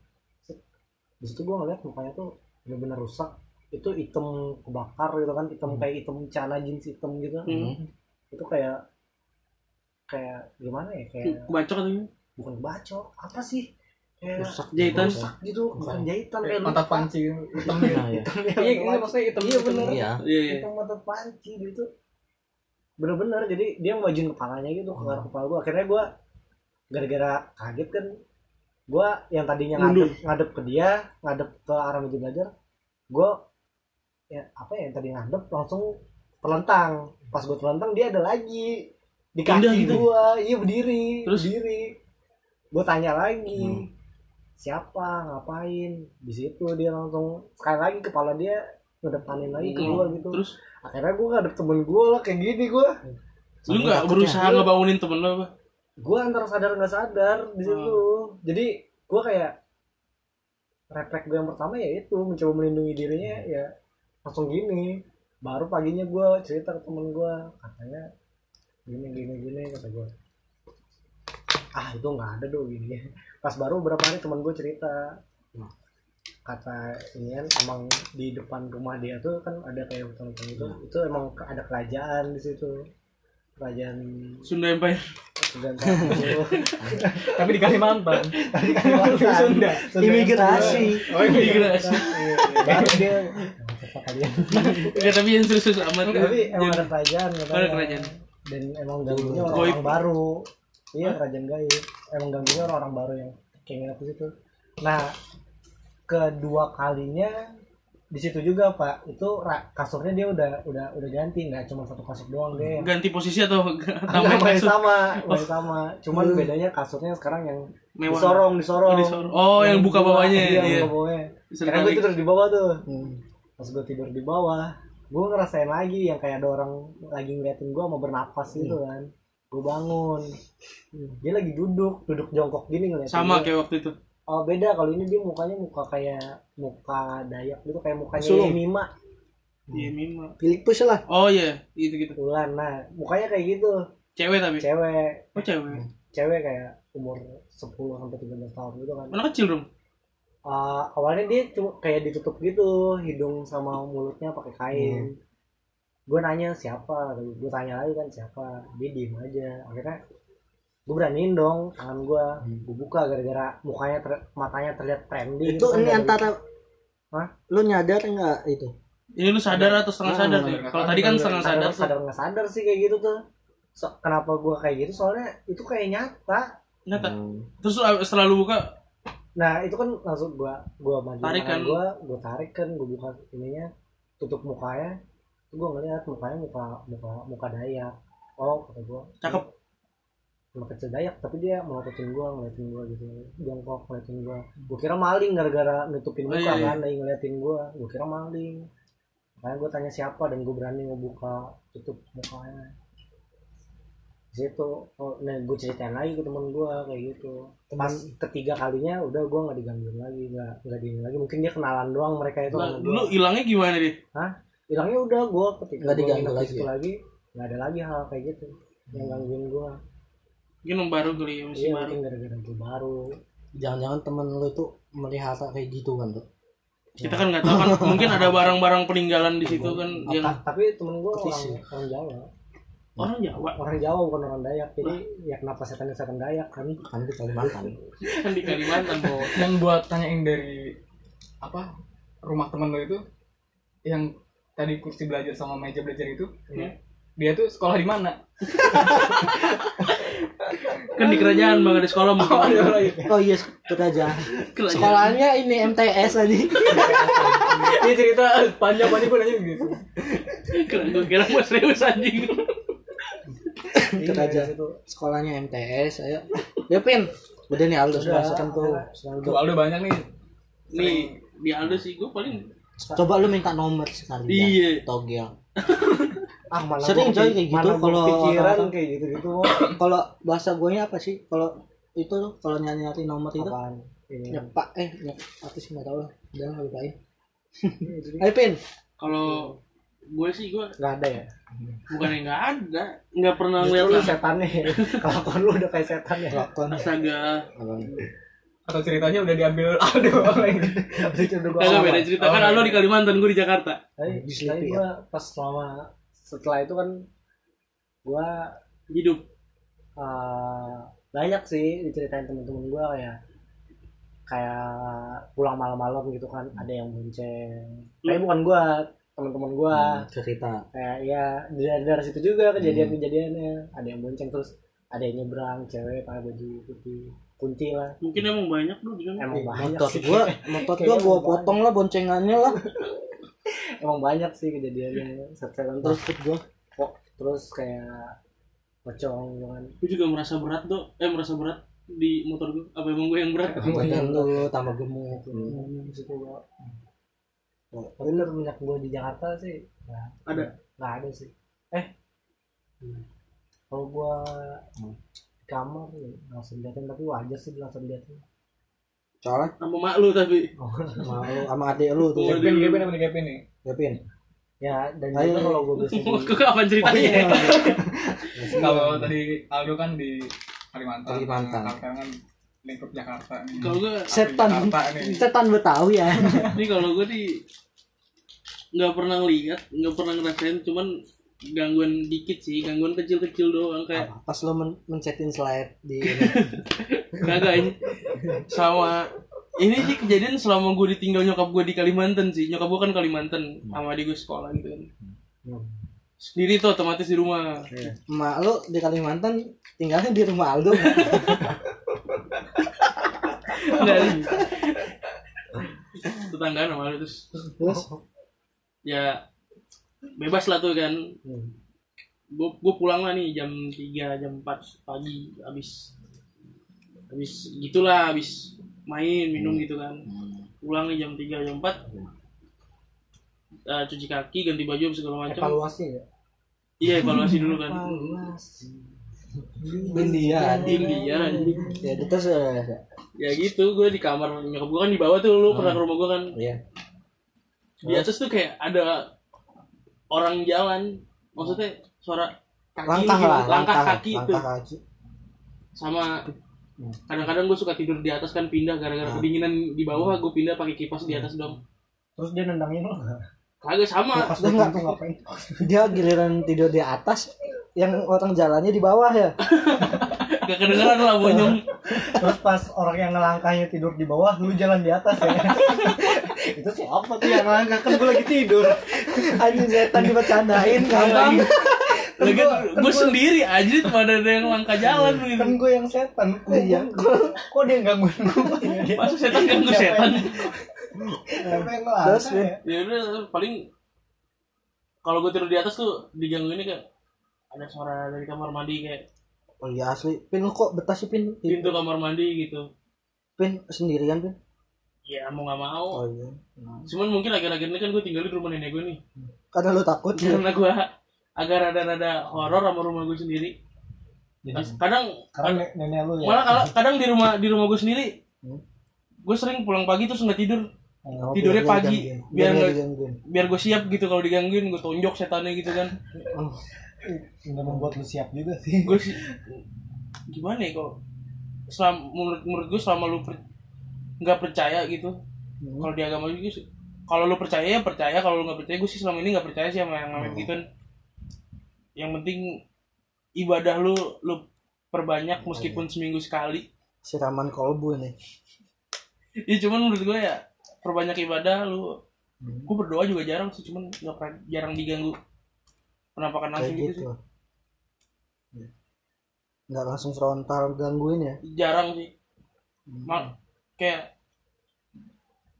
di situ gue ngeliat mukanya tuh bener-bener rusak. Itu hitam kebakar gitu kan hitam kayak hitam celana jeans hitam gitu. Hmm. itu kayak kayak gimana ya kayak Bacok atau gimana? bukan bacok apa sih kayak rusak Jahitan. rusak gitu bukan jahitan kayak mata panci gitu hitam gitu nah, ya. Hitam iya iya mata- maksudnya hitam iya hitam. bener iya Iya iya. hitam mata panci gitu bener-bener jadi dia majuin kepalanya gitu ke arah kepala gue akhirnya gue gara-gara kaget kan gue yang tadinya ngadep ngadep ke dia ngadep ke arah meja belajar gue ya apa ya yang tadi ngadep langsung terlentang pas gue terlentang dia ada lagi di kaki gitu? gue iya berdiri Terus? berdiri gue tanya lagi Hmm. Siapa? Ngapain? Di situ dia langsung sekali lagi kepala dia ngedepanin lagi ke gue gitu. Terus? Akhirnya gue ngadep temen gue lah kayak gini gue lu nggak berusaha ngebangunin temen lo apa? gue antara sadar nggak sadar di situ. Jadi gue kayak refleks gue yang pertama ya itu mencoba melindungi dirinya ya langsung gini. Baru paginya gue cerita ke temen gue katanya gini gini gini kata gue ah itu nggak ada dong gini pas baru beberapa hari temen gue cerita kata ini kan emang di depan rumah dia tuh kan ada kayak hutan-hutan itu itu emang ada kerajaan di situ kerajaan Sunda Empire. Sudan Tahu. Tapi di Kalimantan. Sunda. Sunda Imigrasi. Oh, imigrasi. Iya, Baru dia kalian? Enggak tapi yang serius amat. Tapi emang ada kerajaan. Ada kerajaan. Dan emang ganggunya Goib. orang-orang baru. Iya, kerajaan gaib. Emang ganggunya orang-orang baru yang kayak nginep di situ. Nah, kedua kalinya di situ juga Pak. Itu kasurnya dia udah udah udah ganti, nggak cuma satu kasur doang deh. ganti posisi atau Enggak, tambah masih kasur? sama, masih sama. Cuman bedanya kasurnya sekarang yang Mewah. disorong, disorong. Oh, disorong. Oh, yang buka bawahnya, Iya, iya. buka bawahnya. Karena gue tidur di bawah tuh. Hmm. Pas gue tidur di bawah, gue ngerasain lagi yang kayak ada orang lagi ngeliatin gue mau bernapas gitu Hmm. kan. Gue bangun. Dia lagi duduk, duduk jongkok gini ngeliatin Sama kayak waktu itu. Oh beda kalau ini dia mukanya muka kayak muka Dayak gitu kayak mukanya Sulung. Mima Iya, Mima. Filipus lah. Oh iya, itu gitu. Ulan. Nah, mukanya kayak gitu. Cewek tapi. Cewek, Oh, cewek. cewek kayak umur 10 sampai 13 tahun gitu kan. Mana kecil dong? Uh, awalnya dia cuma kayak ditutup gitu hidung sama mulutnya pakai kain gue nanya siapa? Gue tanya lagi kan siapa? Dia diem aja. Akhirnya gue beraniin dong tangan gue gue buka gara-gara mukanya ter- matanya terlihat trendy Itu gitu kan, ini dari- antara Hah? lu nyadar enggak itu? Ini lu sadar atau setengah Ah, sadar nggak Kalau tadi kan setengah sadar sadar nggak sadar sih kayak gitu tuh. So- kenapa gue kayak gitu? Soalnya itu kayak nyata. Nyata. Hmm. Terus lu- setelah lu buka, nah itu kan langsung gue gue maju Tarik kan? gue gue tarik kan gue buka ininya tutup mukanya gue ngeliat mukanya muka muka muka Dayak. Oh kata gue cakep. anak kecil Dayak tapi dia melototin gue ngeliatin gue gitu. Jongkok ngeliatin gue gue kira maling gara-gara nutupin Oh, muka iya, iya. kan lagi ngeliatin gue gue kira maling. Makanya gue tanya siapa dan gue berani ngebuka tutup mukanya. Di situ oh, nah gue ceritain lagi ke temen gue kayak gitu. Pas ketiga kalinya udah gue nggak digangguin lagi nggak nggak lagi. Mungkin dia kenalan doang mereka itu Nah, sama dulu hilangnya gimana deh? Hilangnya udah gue ketika Nggak gue diganggu lagi ya? lagi nggak ada lagi hal kayak gitu yang gangguin gue Mungkin yang baru kali ya, masih iya baru. gara-gara gue baru Jangan-jangan temen lu itu melihara kayak gitu kan tuh. Kita kan nggak tahu kan, mungkin ada barang-barang peninggalan di situ kan yang Ta- tapi temen gue orang, Petisi. orang Jawa orang Jawa orang Jawa bukan orang Dayak jadi ya kenapa setan setan Dayak kan Kan di Kalimantan. kan di Kalimantan bos. yang gua tanyain dari apa rumah temen lo itu yang tadi kursi belajar sama meja belajar itu Hmm. dia tuh sekolah di mana Kan di kerajaan bang ada sekolah mungkin. Oh iya, kerajaan. Kerajaan. Sekolahnya ini MTS aja. dia cerita panjang panjang gue nanya gitu Keren, Gue kira mau serius anjing. Iya, kerajaan. itu Sekolahnya MTS, ayo. Ya Pin. Udah nih Aldo sudah masukkan tuh. tuh Aldo banyak nih Nih di Aldo sih gue paling Coba lu minta nomor sekali. Iya. Togel. ah mana Sering, coy, kayak gitu kalau pikiran kayak gitu gitu Kalau bahasa gue apa sih? Kalau itu tuh kalau nyari nyari nomor itu. Apaan? Ini. Ya pak eh ya, apa sih nggak tahu lah. Udah lupain ayo pin. Kalau gue sih gue nggak ada ya? Bukan yang nggak ada, nggak pernah Justru lu ngeliat setannya kelakuan lu udah kayak setan ya? Astaga. Atau ceritanya udah diambil Aldo lagi beda cerita. Kan Aldo di Kalimantan, gue di Jakarta. tapi, tapi Sleepy gua pas selama setelah itu kan gua Hidup. eh, banyak sih diceritain temen-temen gua kayak kayak pulang malam-malam gitu kan ada yang bonceng. Tapi bukan gua teman-teman gua. Cerita. Kayak ya dari, dari situ juga kejadian-kejadiannya. Ada yang bonceng terus ada yang nyebrang cewek pakai baju putih kunti lah. Mungkin emang banyak lu di sana. emang banyak motor sih. gua motor gua gua potong lah boncengannya lah. Emang banyak sih kejadiannya. Setelan terus gua. Kok terus kayak pocong gitu kan Gue juga merasa berat tuh. Eh merasa berat di motor gue. Apa emang gue yang berat? badan lu tambah gemuk. Hmm, di situ gua bener minyak gua di Jakarta sih. Nggak Ada. nggak ada sih. Eh Hmm. kalau gua di kamar ya, langsung liatin tapi wajar sih langsung liatin soalnya Sama mak lu tapi. sama lu sama adik lu tuh. Gepin, gepin apa nih gepin nih? Gepin ya dan Ayo, kalau gua biasanya di- Kok kapan ceritanya? Kalau tadi Aldo kan di Kalimantan. Kalimantan. Kalau sekarang kan lingkup Jakarta nih. Kalau gue setan setan betawi ya Ini kalau gue di nggak pernah ngeliat, nggak pernah ngerasain, cuman gangguan dikit sih, gangguan kecil-kecil doang kayak pas lo men mencetin slide di kagak ini sama ini sih kejadian selama gue ditinggal nyokap gue di Kalimantan sih. Nyokap gue kan Kalimantan sama adik gue sekolah gitu kan. Sendiri tuh otomatis di rumah. Emak lu di Kalimantan tinggalnya di rumah Aldo. Enggak sih. Tetanggaan sama lu terus terus? Ya bebas lah tuh kan. Gue gue pulang lah nih jam 3 jam 4 pagi habis habis gitulah habis main minum gitu kan. Pulang nih jam 3 jam 4 Eh, cuci kaki ganti baju segala macam. Evaluasi ya? Iya evaluasi dulu kan. India anjing. ya terus eh, ya gitu gue di kamar nyokap gue kan di bawah tuh lu pernah ke rumah gue kan. Iya. Di atas tuh kayak ada orang jalan maksudnya suara kaki langkah gitu, lah langkah, kaki itu langkah kaki. Sama kadang-kadang gue suka tidur di atas kan pindah gara-gara kedinginan di bawah gue pindah pakai kipas di atas dong. Terus dia nendangin lo kagak sama. Dia nggak- ngapain? Dia giliran tidur di atas yang orang jalannya di bawah ya. Gak kedengeran lah bonyong. Terus pas orang yang ngelangkahnya tidur di bawah lu jalan di atas ya itu siapa tuh yang ngelangkah kan gue lagi tidur. Anjing setan dibercandain gampang. lagi gue sendiri aja tuh pada ada yang langkah jalan gitu. kan gue yang setan. Kok, Iya. kok, kok dia gangguin gue masa setan ganggu setan? Terus, ya? Ya udah paling kalau gue tidur di atas tuh diganggu ini kayak ada suara dari kamar mandi kayak oh iya asli. Pin kok betah sih pin? pintu kamar mandi gitu. Pin sendirian pin ya mau nggak mau. Oh iya. Cuman mungkin akhir-akhir ini kan gue tinggal di rumah nenek gue nih. Karena lu takut. Ya karena gue agak rada-rada horor sama rumah gue sendiri. Kadang karena ne- nenek lu ya. Malah kalau kadang di rumah di rumah gue sendiri Hmm. gue sering pulang pagi terus nggak tidur. Oh, tidurnya biar pagi, digangguin. biar biar nggak- digangguin. biar gue siap gitu kalau digangguin gue tonjok setannya gitu kan. Oh, udah membuat lu siap juga sih. Gue sih gimana ya kalau selama menurut menurut gue selama lu per- nggak percaya gitu. Hmm. kalau di agama juga sih kalau lu percaya ya percaya kalau lu nggak percaya gue sih selama ini nggak percaya sih sama yang namanya gitu. Yang penting ibadah lu lu perbanyak meskipun seminggu sekali. Siraman kolbu ini. Ya cuman menurut gue ya perbanyak ibadah lu. Gue berdoa juga jarang sih cuman nggak pernah jarang diganggu. Penampakan kayak langsung gitu, gitu nggak langsung frontal gangguin ya? Sih jarang sih. Mal, kayak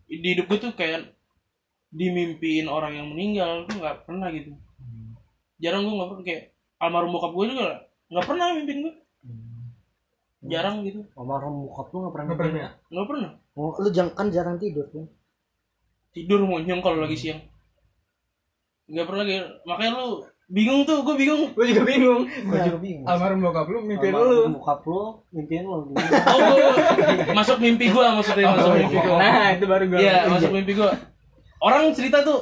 di hidup gue tuh kayak dimimpiin orang yang meninggal tuh nggak pernah gitu. Jarang gue nggak pernah kayak almarhum bokap gue juga nggak pernah mimpin gue jarang gitu. Almarhum bokap lu gak pernah Nggak pernah ya? nggak pernah. Oh, lu jangan kan jarang tidur kan? Tidur monyong kalau lagi siang. Nggak pernah kayak makanya lu bingung tuh gue bingung Gue juga bingung. gue juga bingung Almarhum bokap lu mimpi lu. bokap lu mimpiin lu oh gua- masuk mimpi gue maksudnya masuk mimpi gue Nah, itu baru gue. Iya, masuk mimpi gua. Orang cerita tuh,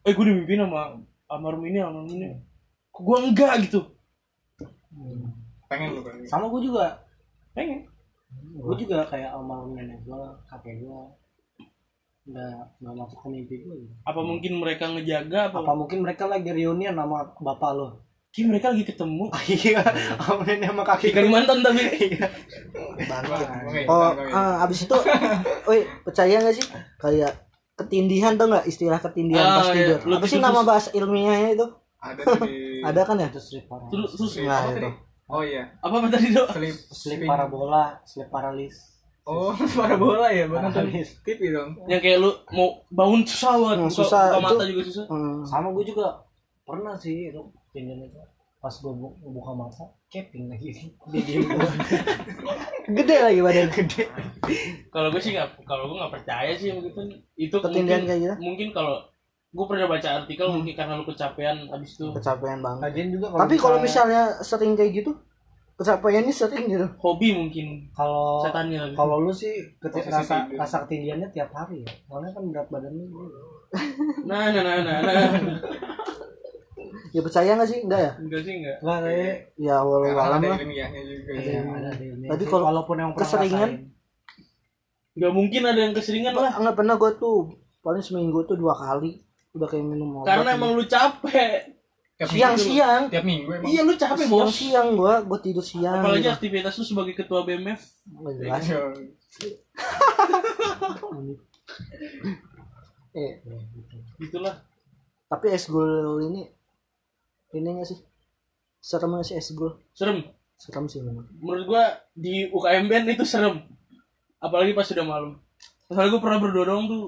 eh gue dimimpiin sama almarhum ini, almarhum ini. Kok gua enggak gitu? Pengen lu kan. sama gue juga Pengen. gue juga kayak almarhum nenek gue kakek gue nggak nggak masuk ke mimpi gue. Apa mungkin mereka ngejaga apa? apa mungkin mereka lagi reunian sama bapak lo Kayak mereka lagi ketemu iya sama nenek sama di kakek Kalimantan tapi. bangkit Oke, oh ah, abis itu woi percaya nggak sih kayak ketindihan tuh nggak istilah ketindihan Ah, pas iya. tidur apa sih nama bahasa ilmiahnya itu Ada tuh di ada kan ya Terus terus nah itu? Oh iya. Apa tadi dok? Slip Slip parabola, slip paralis. Oh, parabola ya, buat nonton. TV dong. Yang kayak lu mau bangun susah banget, Hmm, buka, susah. buka mata Itu- juga susah. Hmm. Sama gue juga pernah sih itu kejadian itu. Pas gue bu- buka mata, keping lagi diem. Gede lagi badan gede. Kalau gue sih nggak, kalau gue nggak percaya sih begitu. Itu Ketindihan mungkin, kayak gitu? mungkin kalau gue pernah baca artikel Hmm. mungkin karena lu kecapean abis itu Kecapean banget. Lagian juga Tapi kalau misalnya sering kayak gitu, kecapeannya sering gitu. hobi mungkin kalau setannya kalau lu sih ketika rasa rasa ketinggiannya tiap hari ya. Soalnya kan berat badan lu. Nah, nah, nah, nah, nah. Ya percaya nggak sih? Enggak ya? Enggak sih enggak. Enggak tapi Ya walau Karena alam lah. ilmiahnya juga. ada ya. ada ilmiah Tapi kalau walaupun yang keseringan. Nggak mungkin ada yang keseringan lah. Enggak, enggak pernah gue tuh paling seminggu tuh dua kali udah kayak minum obat. Karena emang lu capek. Siang-siang. Tiap minggu emang. Iya lu capek bos. siang-siang gua gua tidur siang. Apalagi gitu. aktivitas lu sebagai ketua BMF. Nggak jelas. Iya. Eh, Gitulah. tapi esgul ini ini nggak sih? Serem nggak sih esgul? Serem. Serem sih memang. Menurut gua di UKM band itu serem. Apalagi pas sudah malam. Soalnya gua pernah berdua doang tuh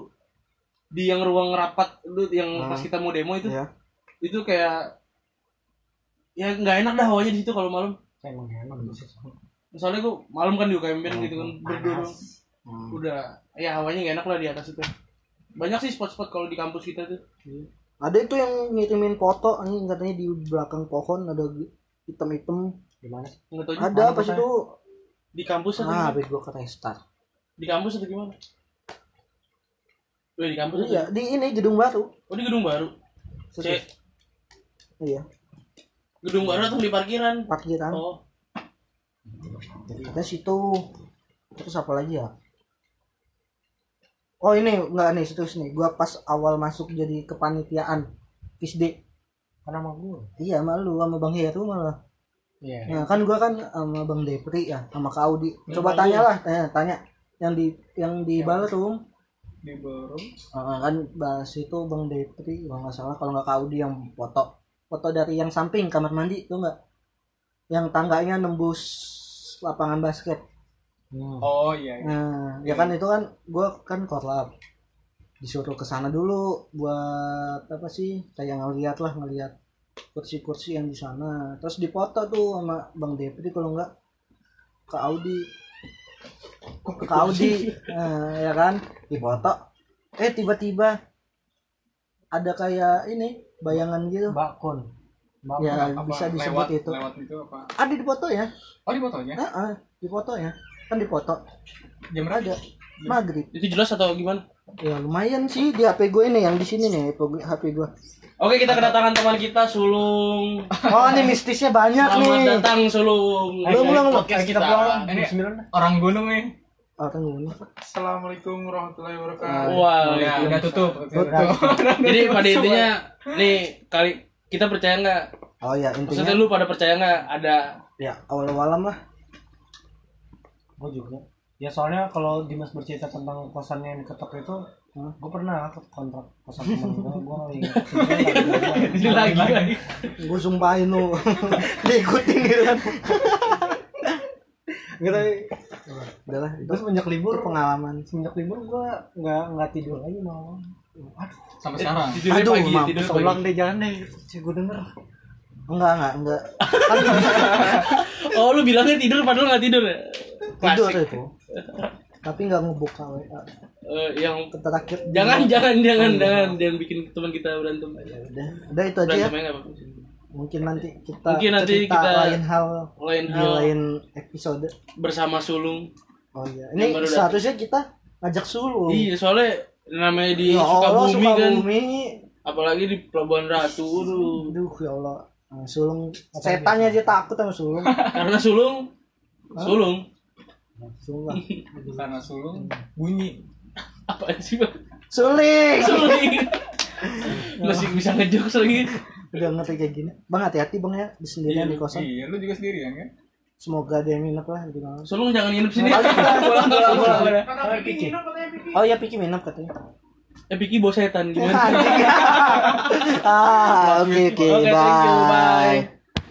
di yang ruang rapat lu yang pas Hmm. kita mau demo itu Ya. itu kayak ya nggak enak dah hawanya di situ kalau malam emang enak sih. soalnya gua malam kan di UKM band gitu kan berdua Hmm. udah ya hawanya nggak enak lah di atas itu banyak sih spot-spot kalau di kampus kita tuh Ada itu yang ngirimin foto ini katanya di belakang pohon ada hitam-hitam. Gimana sih? nggak tahu juga. Ada pas itu di kampus atau ah habis gua ke restart. di kampus atau gimana Wih, di kampus Iya, di ini gedung baru. oh di gedung baru C Serius. Iya, gedung baru atau di parkiran parkiran. oh Ada situ. Terus apa lagi ya? Oh ini enggak nih situ nih. Gua pas awal masuk jadi kepanitiaan FISD. Kan sama gue. Iya malu sama Bang Heru malah. Iya. Nah, kan gua kan sama Bang Depri ya, sama Kak Audi. Ya, Coba tanyalah, tanya, tanya yang di yang di ballroom. Di baru. Heeh, kan bahas itu Bang Depri kalau nggak salah kalau nggak Kak Audi yang foto. Foto dari yang samping kamar mandi tuh enggak? Yang tangganya nembus lapangan basket. Hmm. Oh iya. iya. Nah, ya kan itu kan gue kan korlap disuruh ke sana dulu buat apa sih kayak ngeliat lah ngeliat kursi-kursi yang di sana terus dipoto tuh sama bang Depri kalau enggak ke Audi ke Audi nah, ya kan dipoto eh tiba-tiba ada kayak ini bayangan gitu Bakon. Bakon. ya Apa, bisa disebut lewat, itu Lewat itu apa? ada di foto ya Oh di fotonya? Heeh, di foto ya kan di foto Jam berapa? ada maghrib itu jelas atau gimana Ya lumayan sih di HP gue ini yang di sini nih HP gue. oke kita kedatangan teman kita Sulung Oh ini mistisnya banyak selamat nih. datang Sulung Belum, belum, kita pulang Ini orang gunung nih. Oh kan ini. Assalamualamukum warahmatullahi wabarakatuh. Wah, ya, udah tutup. Tutup. jadi pada intinya nih kali kita percaya nggak Oh ya maksudnya intinya lu pada percaya nggak ada ya awal awalam lah. Gue juga. Ya soalnya kalau Dimas bercerita tentang kosannya yang diketok itu, gue pernah kontrak kosan temen gue, gue lagi ini lagi lagi Gue sumpahin lu. Diikutin gitu kan. Gitu. Udah lah itu Terus semenjak libur, itu pengalaman. semenjak libur gue nggak nggak tidur lagi malam. Aduh, Sampai sekarang. tidurnya Aduh, pagi mampus, tidur pulang deh jangan deh, sih gue denger. Enggak enggak enggak. Oh lu bilangnya tidur padahal nggak tidur ya tidur Klasik. itu. Tapi enggak ngebuka WA. Eh, yang Terakhir jangan jangan jangan jangan jangan bikin teman kita berantem Udah, udah itu aja ya. nggak Mungkin nanti kita Mungkin nanti cerita kita- lain hal lain hal lain episode. bersama sulung Oh iya. Ini seharusnya kita ngajak Sulu. iya soalnya namanya di Ya Allah, Sukabumi kan Sukabumi. apalagi di Pelabuhan Ratu aduh. Aduh ya Allah. Nah, sulung setannya aja takut sama sulung. karena sulung sulung Sulung lah. Karena sulung bunyi. apa sih bang Suling. suling masih bisa ngejokes lagi Udah ngerti kayak gini. Bang hati-hati bang ya di sendirian di kosan. Iya, lu juga sendirian kan? Semoga ada yang nginep lah di malam. sulung jangan nginep sini Pulang, pulang, pulang. Kalau Pici. Oh ya Piki nginep katanya. eh Piki bawa setan gimana ah, oke oke, bye.